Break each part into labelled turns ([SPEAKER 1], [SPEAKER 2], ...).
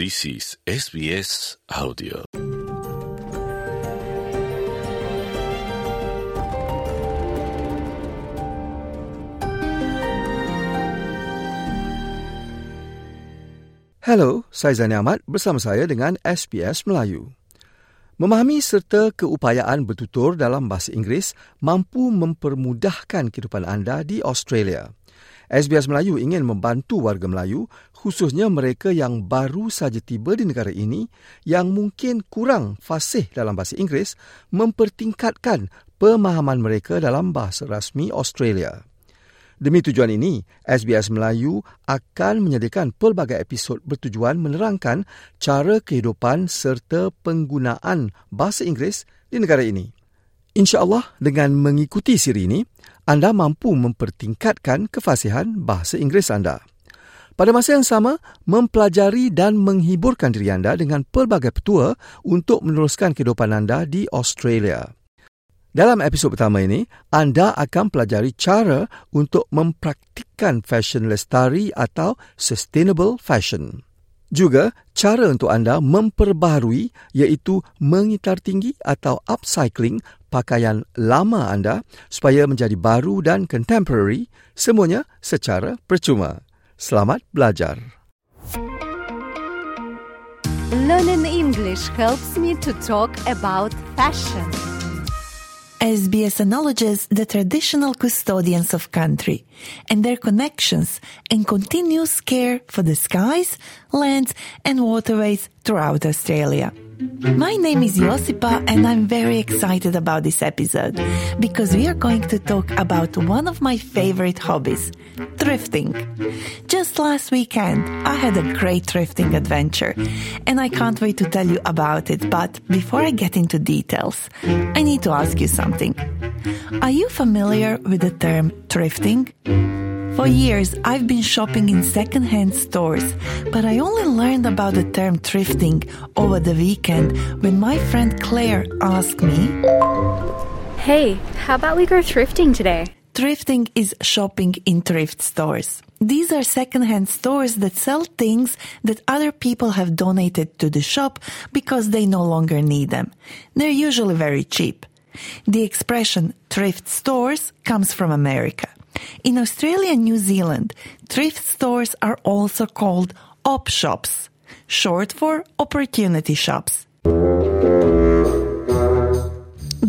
[SPEAKER 1] This is SBS Audio.
[SPEAKER 2] Hello, saya Zani Ahmad bersama saya dengan SBS Melayu. Memahami serta keupayaan bertutur dalam bahasa Inggeris mampu mempermudahkan kehidupan anda di Australia. SBS Melayu ingin membantu warga Melayu, khususnya mereka yang baru saja tiba di negara ini yang mungkin kurang fasih dalam bahasa Inggeris, mempertingkatkan pemahaman mereka dalam bahasa rasmi Australia. Demi tujuan ini, SBS Melayu akan menyediakan pelbagai episod bertujuan menerangkan cara kehidupan serta penggunaan bahasa Inggeris di negara ini. InsyaAllah dengan mengikuti siri ini, anda mampu mempertingkatkan kefasihan bahasa Inggeris anda. Pada masa yang sama, mempelajari dan menghiburkan diri anda dengan pelbagai petua untuk meneruskan kehidupan anda di Australia. Dalam episod pertama ini, anda akan pelajari cara untuk mempraktikkan fashion lestari atau sustainable fashion. Juga cara untuk anda memperbaharui iaitu mengitar tinggi atau upcycling pakaian lama anda supaya menjadi baru dan contemporary, semuanya secara percuma. Selamat belajar.
[SPEAKER 3] Learning English helps me to talk about fashion.
[SPEAKER 4] SBS acknowledges the traditional custodians of country and their connections and continuous care for the skies, lands and waterways throughout Australia. My name is Josipa and I'm very excited about this episode because we are going to talk about one of my favorite hobbies, thrifting. Just last weekend, I had a great thrifting adventure and I can't wait to tell you about it. But before I get into details, I need to ask you something. Are you familiar with the term thrifting? For years, I've been shopping in second-hand stores, but I only learned about the term thrifting over the weekend when my friend Claire asked me,
[SPEAKER 5] Hey, how about we go thrifting today?
[SPEAKER 4] Thrifting is shopping in thrift stores. These are second-hand stores that sell things that other people have donated to the shop because they no longer need them. They're usually very cheap. The expression thrift stores comes from America. In Australia and New Zealand, thrift stores are also called op shops, short for opportunity shops.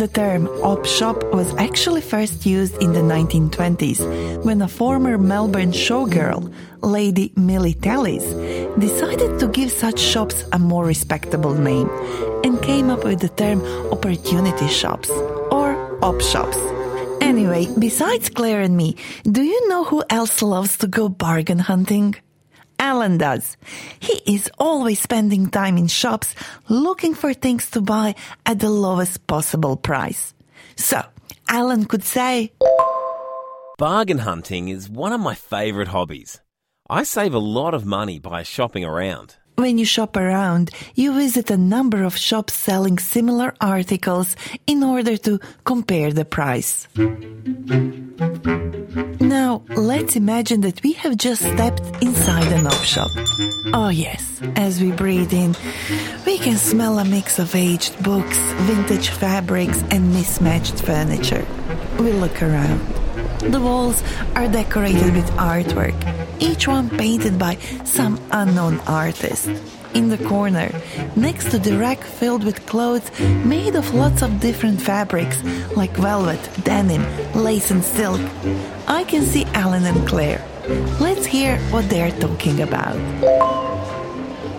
[SPEAKER 4] The term op shop was actually first used in the 1920s when a former Melbourne showgirl, Lady Millie Tallis, decided to give such shops a more respectable name and came up with the term opportunity shops or op shops. Anyway, besides Claire and me, do you know who else loves to go bargain hunting? Alan does. He is always spending time in shops looking for things to buy at the lowest possible price. So, Alan could say,
[SPEAKER 6] Bargain hunting is one of my favourite hobbies. I save a lot of money by shopping around.
[SPEAKER 4] When you shop around, you visit a number of shops selling similar articles in order to compare the price. Now, let's imagine that we have just stepped inside an op shop. Oh yes, as we breathe in, we can smell a mix of aged books, vintage fabrics and mismatched furniture. We look around. The walls are decorated with artwork, each one painted by some unknown artist. In the corner, next to the rack filled with clothes made of lots of different fabrics like velvet, denim, lace, and silk, I can see Alan and Claire. Let's hear what they're talking about.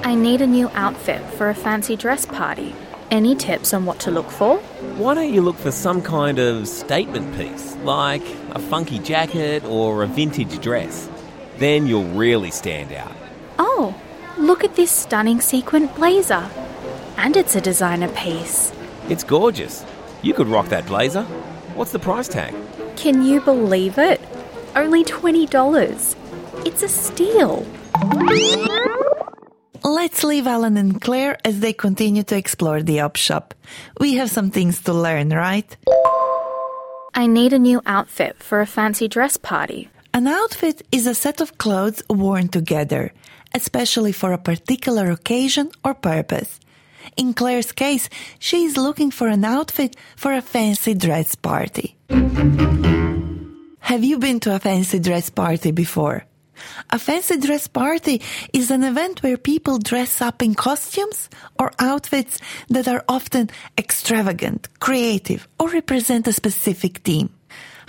[SPEAKER 5] I need a new outfit for a fancy dress party. Any tips on what to look for?
[SPEAKER 6] Why don't you look for some kind of statement piece, like a funky jacket or a vintage dress? Then you'll really stand out.
[SPEAKER 5] Oh, look at this stunning sequin blazer. And it's a designer piece.
[SPEAKER 6] It's gorgeous. You could rock that blazer. What's the price tag?
[SPEAKER 5] Can you believe it? Only $20. It's a steal.
[SPEAKER 4] Let's leave Alan and Claire as they continue to explore the op shop. We have some things to learn, right?
[SPEAKER 5] I need a new outfit for a fancy dress party.
[SPEAKER 4] An outfit is a set of clothes worn together. especially for a particular occasion or purpose. In Claire's case, she is looking for an outfit for a fancy dress party. Have you been to a fancy dress party before? A fancy dress party is an event where people dress up in costumes or outfits that are often extravagant, creative, or represent a specific theme.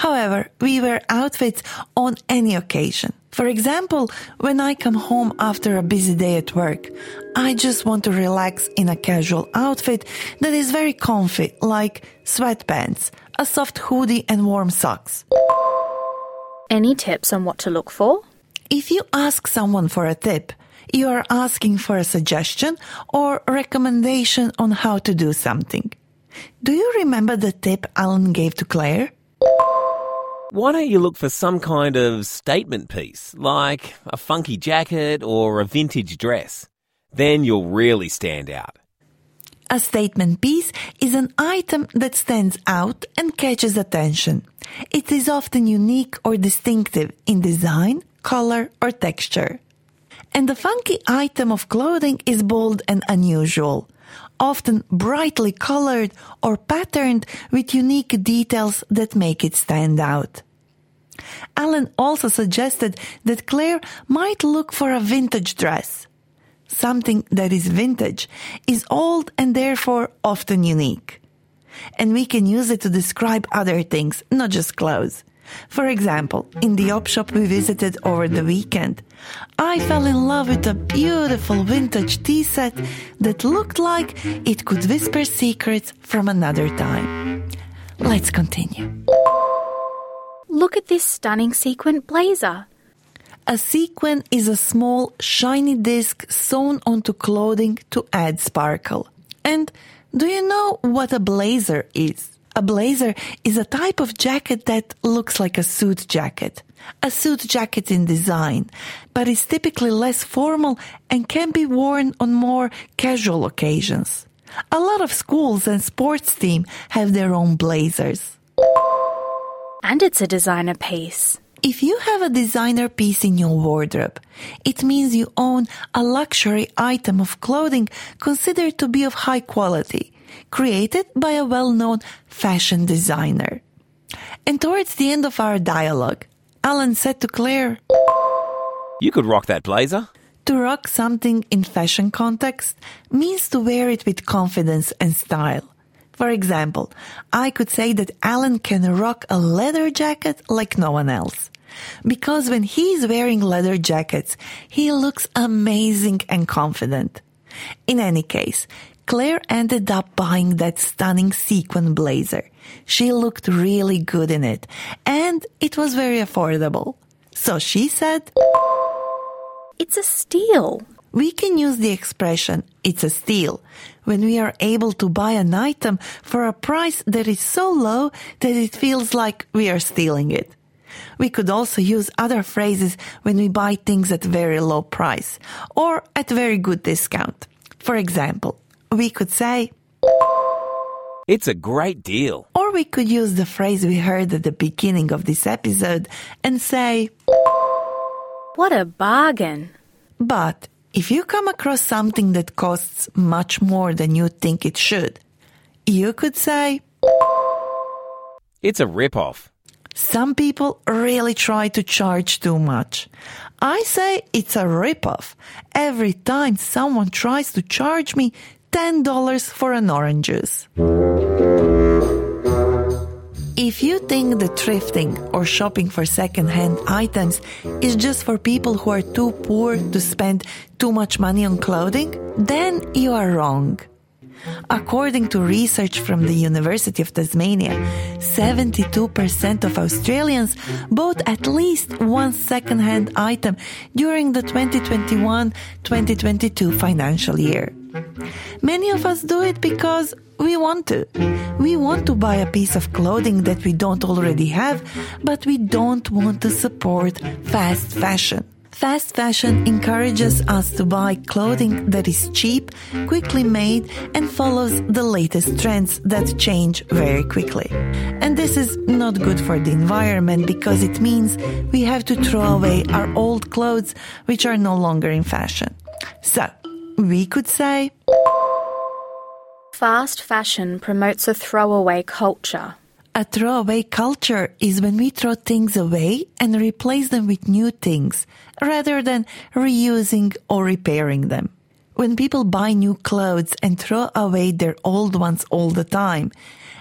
[SPEAKER 4] However, we wear outfits on any occasion. For example, when I come home after a busy day at work, I just want to relax in a casual outfit that is very comfy, like sweatpants, a soft hoodie, and warm socks.
[SPEAKER 5] Any tips on what to look for?
[SPEAKER 4] If you ask someone for a tip, you are asking for a suggestion or recommendation on how to do something. Do you remember the tip Alan gave to Claire?
[SPEAKER 6] Why don't you look for some kind of statement piece, like a funky jacket or a vintage dress? Then you'll really stand out.
[SPEAKER 4] A statement piece is an item that stands out and catches attention. It is often unique or distinctive in design, color, or texture. And the funky item of clothing is bold and unusual, often brightly colored or patterned with unique details that make it stand out. Alan also suggested that Claire might look for a vintage dress. Something that is vintage is old and therefore often unique. And we can use it to describe other things, not just clothes. For example, in the op shop we visited over the weekend, I fell in love with a beautiful vintage tea set that looked like it could whisper secrets from another time. Let's continue.
[SPEAKER 5] Look at this stunning sequin blazer.
[SPEAKER 4] A sequin is a small, shiny disc sewn onto clothing to add sparkle. And do you know what a blazer is? A blazer is a type of jacket that looks like a suit jacket. A suit jacket in design, but is typically less formal and can be worn on more casual occasions. A lot of schools and sports teams have their own blazers.
[SPEAKER 5] And it's a designer piece.
[SPEAKER 4] If you have a designer piece in your wardrobe, it means you own a luxury item of clothing considered to be of high quality, created by a well-known fashion designer. And towards the end of our dialogue, Alan said to Claire,
[SPEAKER 6] You could rock that blazer.
[SPEAKER 4] To rock something in fashion context means to wear it with confidence and style. For example, I could say that Alan can rock a leather jacket like no one else. Because when he's wearing leather jackets, he looks amazing and confident. In any case, Claire ended up buying that stunning sequin blazer. She looked really good in it, and it was very affordable. So she said,
[SPEAKER 5] It's a steal.
[SPEAKER 4] we can use the expression, it's a steal, when we are able to buy an item for a price that is so low that it feels like we are stealing it. We could also use other phrases when we buy things at very low price or at very good discount. For example, we could say,
[SPEAKER 6] It's a great deal.
[SPEAKER 4] or we could use the phrase we heard at the beginning of this episode and say,
[SPEAKER 5] What a bargain.
[SPEAKER 4] But if you come across something that costs much more than you think it should, you could say,
[SPEAKER 6] It's a rip-off.
[SPEAKER 4] some people really try to charge too much. I say it's a ripoff every time someone tries to charge me $10 for an orange juice. If you think that thrifting or shopping for second-hand items is just for people who are too poor to spend too much money on clothing, then you are wrong. According to research from the University of Tasmania, 72% of Australians bought at least one second-hand item during the 2021-2022 financial year. Many of us do it because we want to. We want to buy a piece of clothing that we don't already have, but we don't want to support fast fashion. Fast fashion encourages us to buy clothing that is cheap, quickly made, and follows the latest trends that change very quickly. And this is not good for the environment because it means we have to throw away our old clothes which are no longer in fashion. So, we could say
[SPEAKER 5] Fast fashion promotes a throwaway culture.
[SPEAKER 4] a throwaway culture is when we throw things away and replace them with new things rather than reusing or repairing them. When people buy new clothes and throw away their old ones all the time,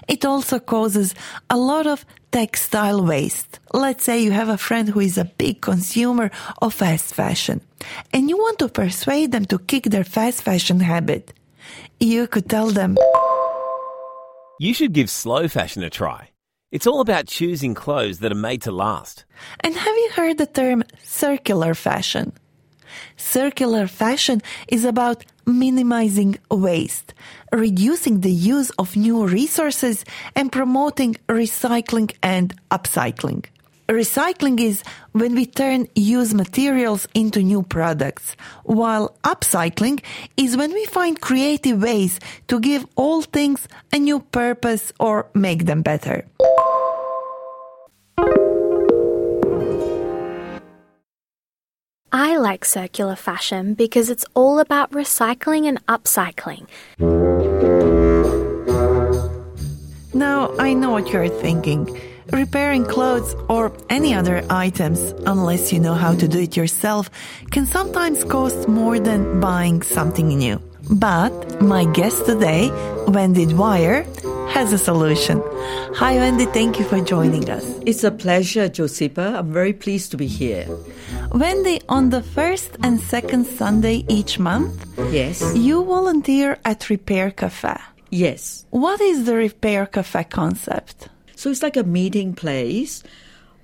[SPEAKER 4] it also causes a lot of textile waste. Let's say you have a friend who is a big consumer of fast fashion and you want to persuade them to kick their fast fashion habit. You could tell them,
[SPEAKER 6] You should give slow fashion a try. It's all about choosing clothes that are made to last.
[SPEAKER 4] And have you heard the term circular fashion? Circular fashion is about minimizing waste, reducing the use of new resources, and promoting recycling and upcycling. Recycling is when we turn used materials into new products, while upcycling is when we find creative ways to give old things a new purpose or make them better.
[SPEAKER 5] I like circular fashion because it's all about recycling and upcycling.
[SPEAKER 4] Now, I know what you're thinking. Repairing clothes or any other items, unless you know how to do it yourself, can sometimes cost more than buying something new. But my guest today, Wendy Dwyer, has a solution. Hi, Wendy. Thank you for joining us.
[SPEAKER 7] It's a pleasure, Josipa. I'm very pleased to be here.
[SPEAKER 4] Wendy, on the first and second Sunday each month,
[SPEAKER 7] Yes.
[SPEAKER 4] you volunteer at Repair Cafe.
[SPEAKER 7] Yes.
[SPEAKER 4] What is the Repair Cafe concept?
[SPEAKER 7] So it's like a meeting place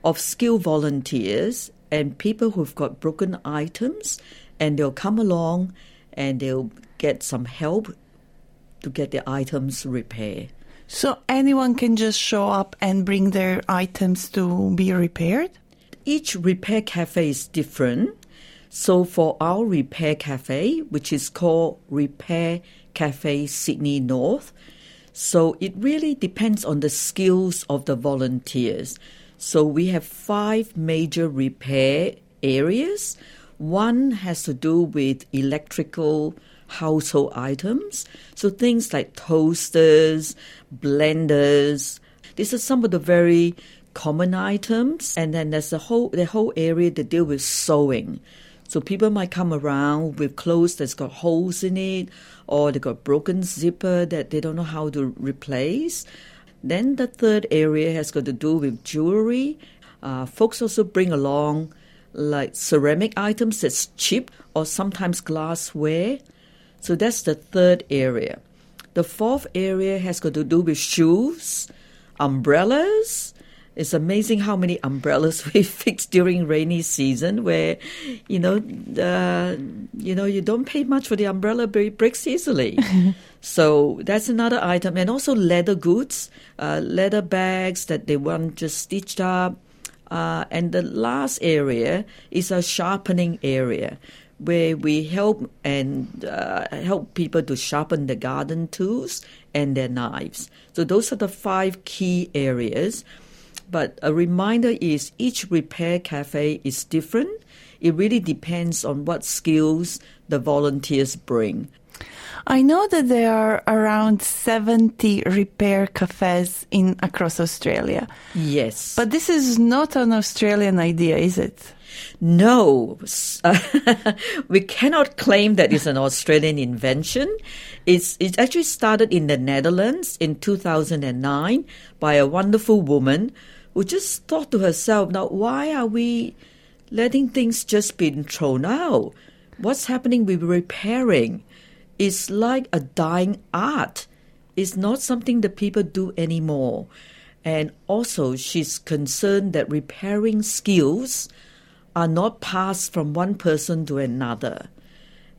[SPEAKER 7] of skilled volunteers and people who've got broken items, and they'll come along and they'll get some help to get their items repaired.
[SPEAKER 4] So anyone can just show up and bring their items to be repaired?
[SPEAKER 7] Each repair cafe is different. So for our repair cafe, which is called Repair Cafe Sydney North, so it really depends on the skills of the volunteers. So we have five major repair areas. One has to do with electrical household items. So things like toasters, blenders. These are some of the very common items. And then there's the whole the whole area that deal with sewing. So people might come around with clothes that's got holes in it, or they got broken zipper that they don't know how to replace. Then the third area has got to do with jewelry. Uh, folks also bring along like ceramic items that's cheap, or sometimes glassware. So that's the third area. The fourth area has got to do with shoes, umbrellas. It's amazing how many umbrellas we fix during rainy season, where you know, uh, you know, you don't pay much for the umbrella, but it breaks easily. so that's another item, and also leather goods, uh, leather bags that they want just stitched up. Uh, and the last area is a sharpening area where we help and uh, help people to sharpen the garden tools and their knives. So those are the five key areas. But a reminder is each repair cafe is different. It really depends on what skills the volunteers bring.
[SPEAKER 4] I know that there are around 70 repair cafes in across Australia.
[SPEAKER 7] Yes.
[SPEAKER 4] But this is not an Australian idea, is it?
[SPEAKER 7] No, we cannot claim that it's an Australian invention. It's, it actually started in the Netherlands in 2009 by a wonderful woman who just thought to herself, now, why are we letting things just be thrown out? What's happening with repairing? It's like a dying art. It's not something that people do anymore. And also, she's concerned that repairing skills are not passed from one person to another.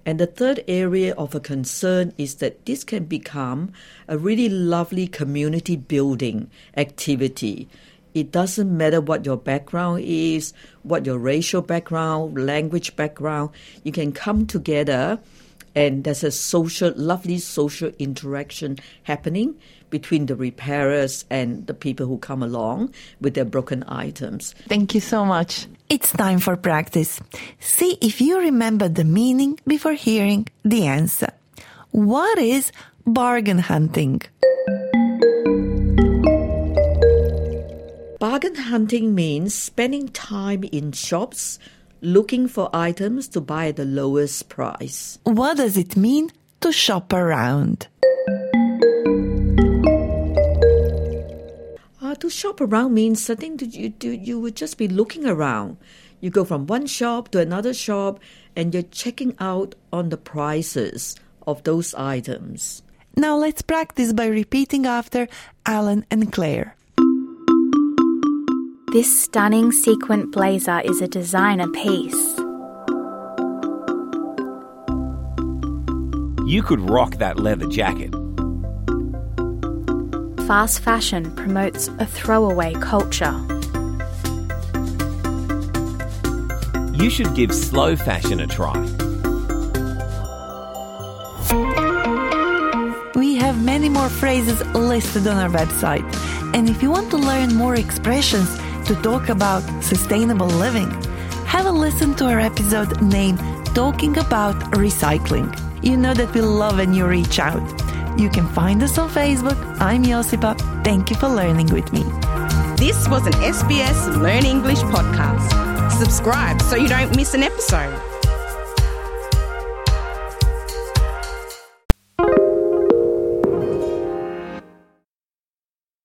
[SPEAKER 7] And the third area of a concern is that this can become a really lovely community building activity. It doesn't matter what your background is, what your racial background, language background. You can come together and there's a social, lovely social interaction happening between the repairers and the people who come along with their broken items.
[SPEAKER 4] Thank you so much. It's time for practice. See if you remember the meaning before hearing the answer. What is bargain hunting?
[SPEAKER 7] Bargain hunting means spending time in shops looking for items to buy at the lowest price.
[SPEAKER 4] What does it mean to shop around?
[SPEAKER 7] Uh, to shop around means something that you do. You would just be looking around. You go from one shop to another shop, and you're checking out on the prices of those items.
[SPEAKER 4] Now let's practice by repeating after Alan and Claire.
[SPEAKER 5] This stunning sequin blazer is a designer piece.
[SPEAKER 6] You could rock that leather jacket.
[SPEAKER 5] Fast fashion promotes a throwaway culture.
[SPEAKER 6] You should give slow fashion a try.
[SPEAKER 4] We have many more phrases listed on our website. And if you want to learn more expressions to talk about sustainable living, have a listen to our episode named Talking About Recycling. You know that we love when you reach out. You can find us on Facebook. I'm Josipa. Thank you for learning with me.
[SPEAKER 8] This was an SBS Learn English podcast. Subscribe so you don't miss an episode.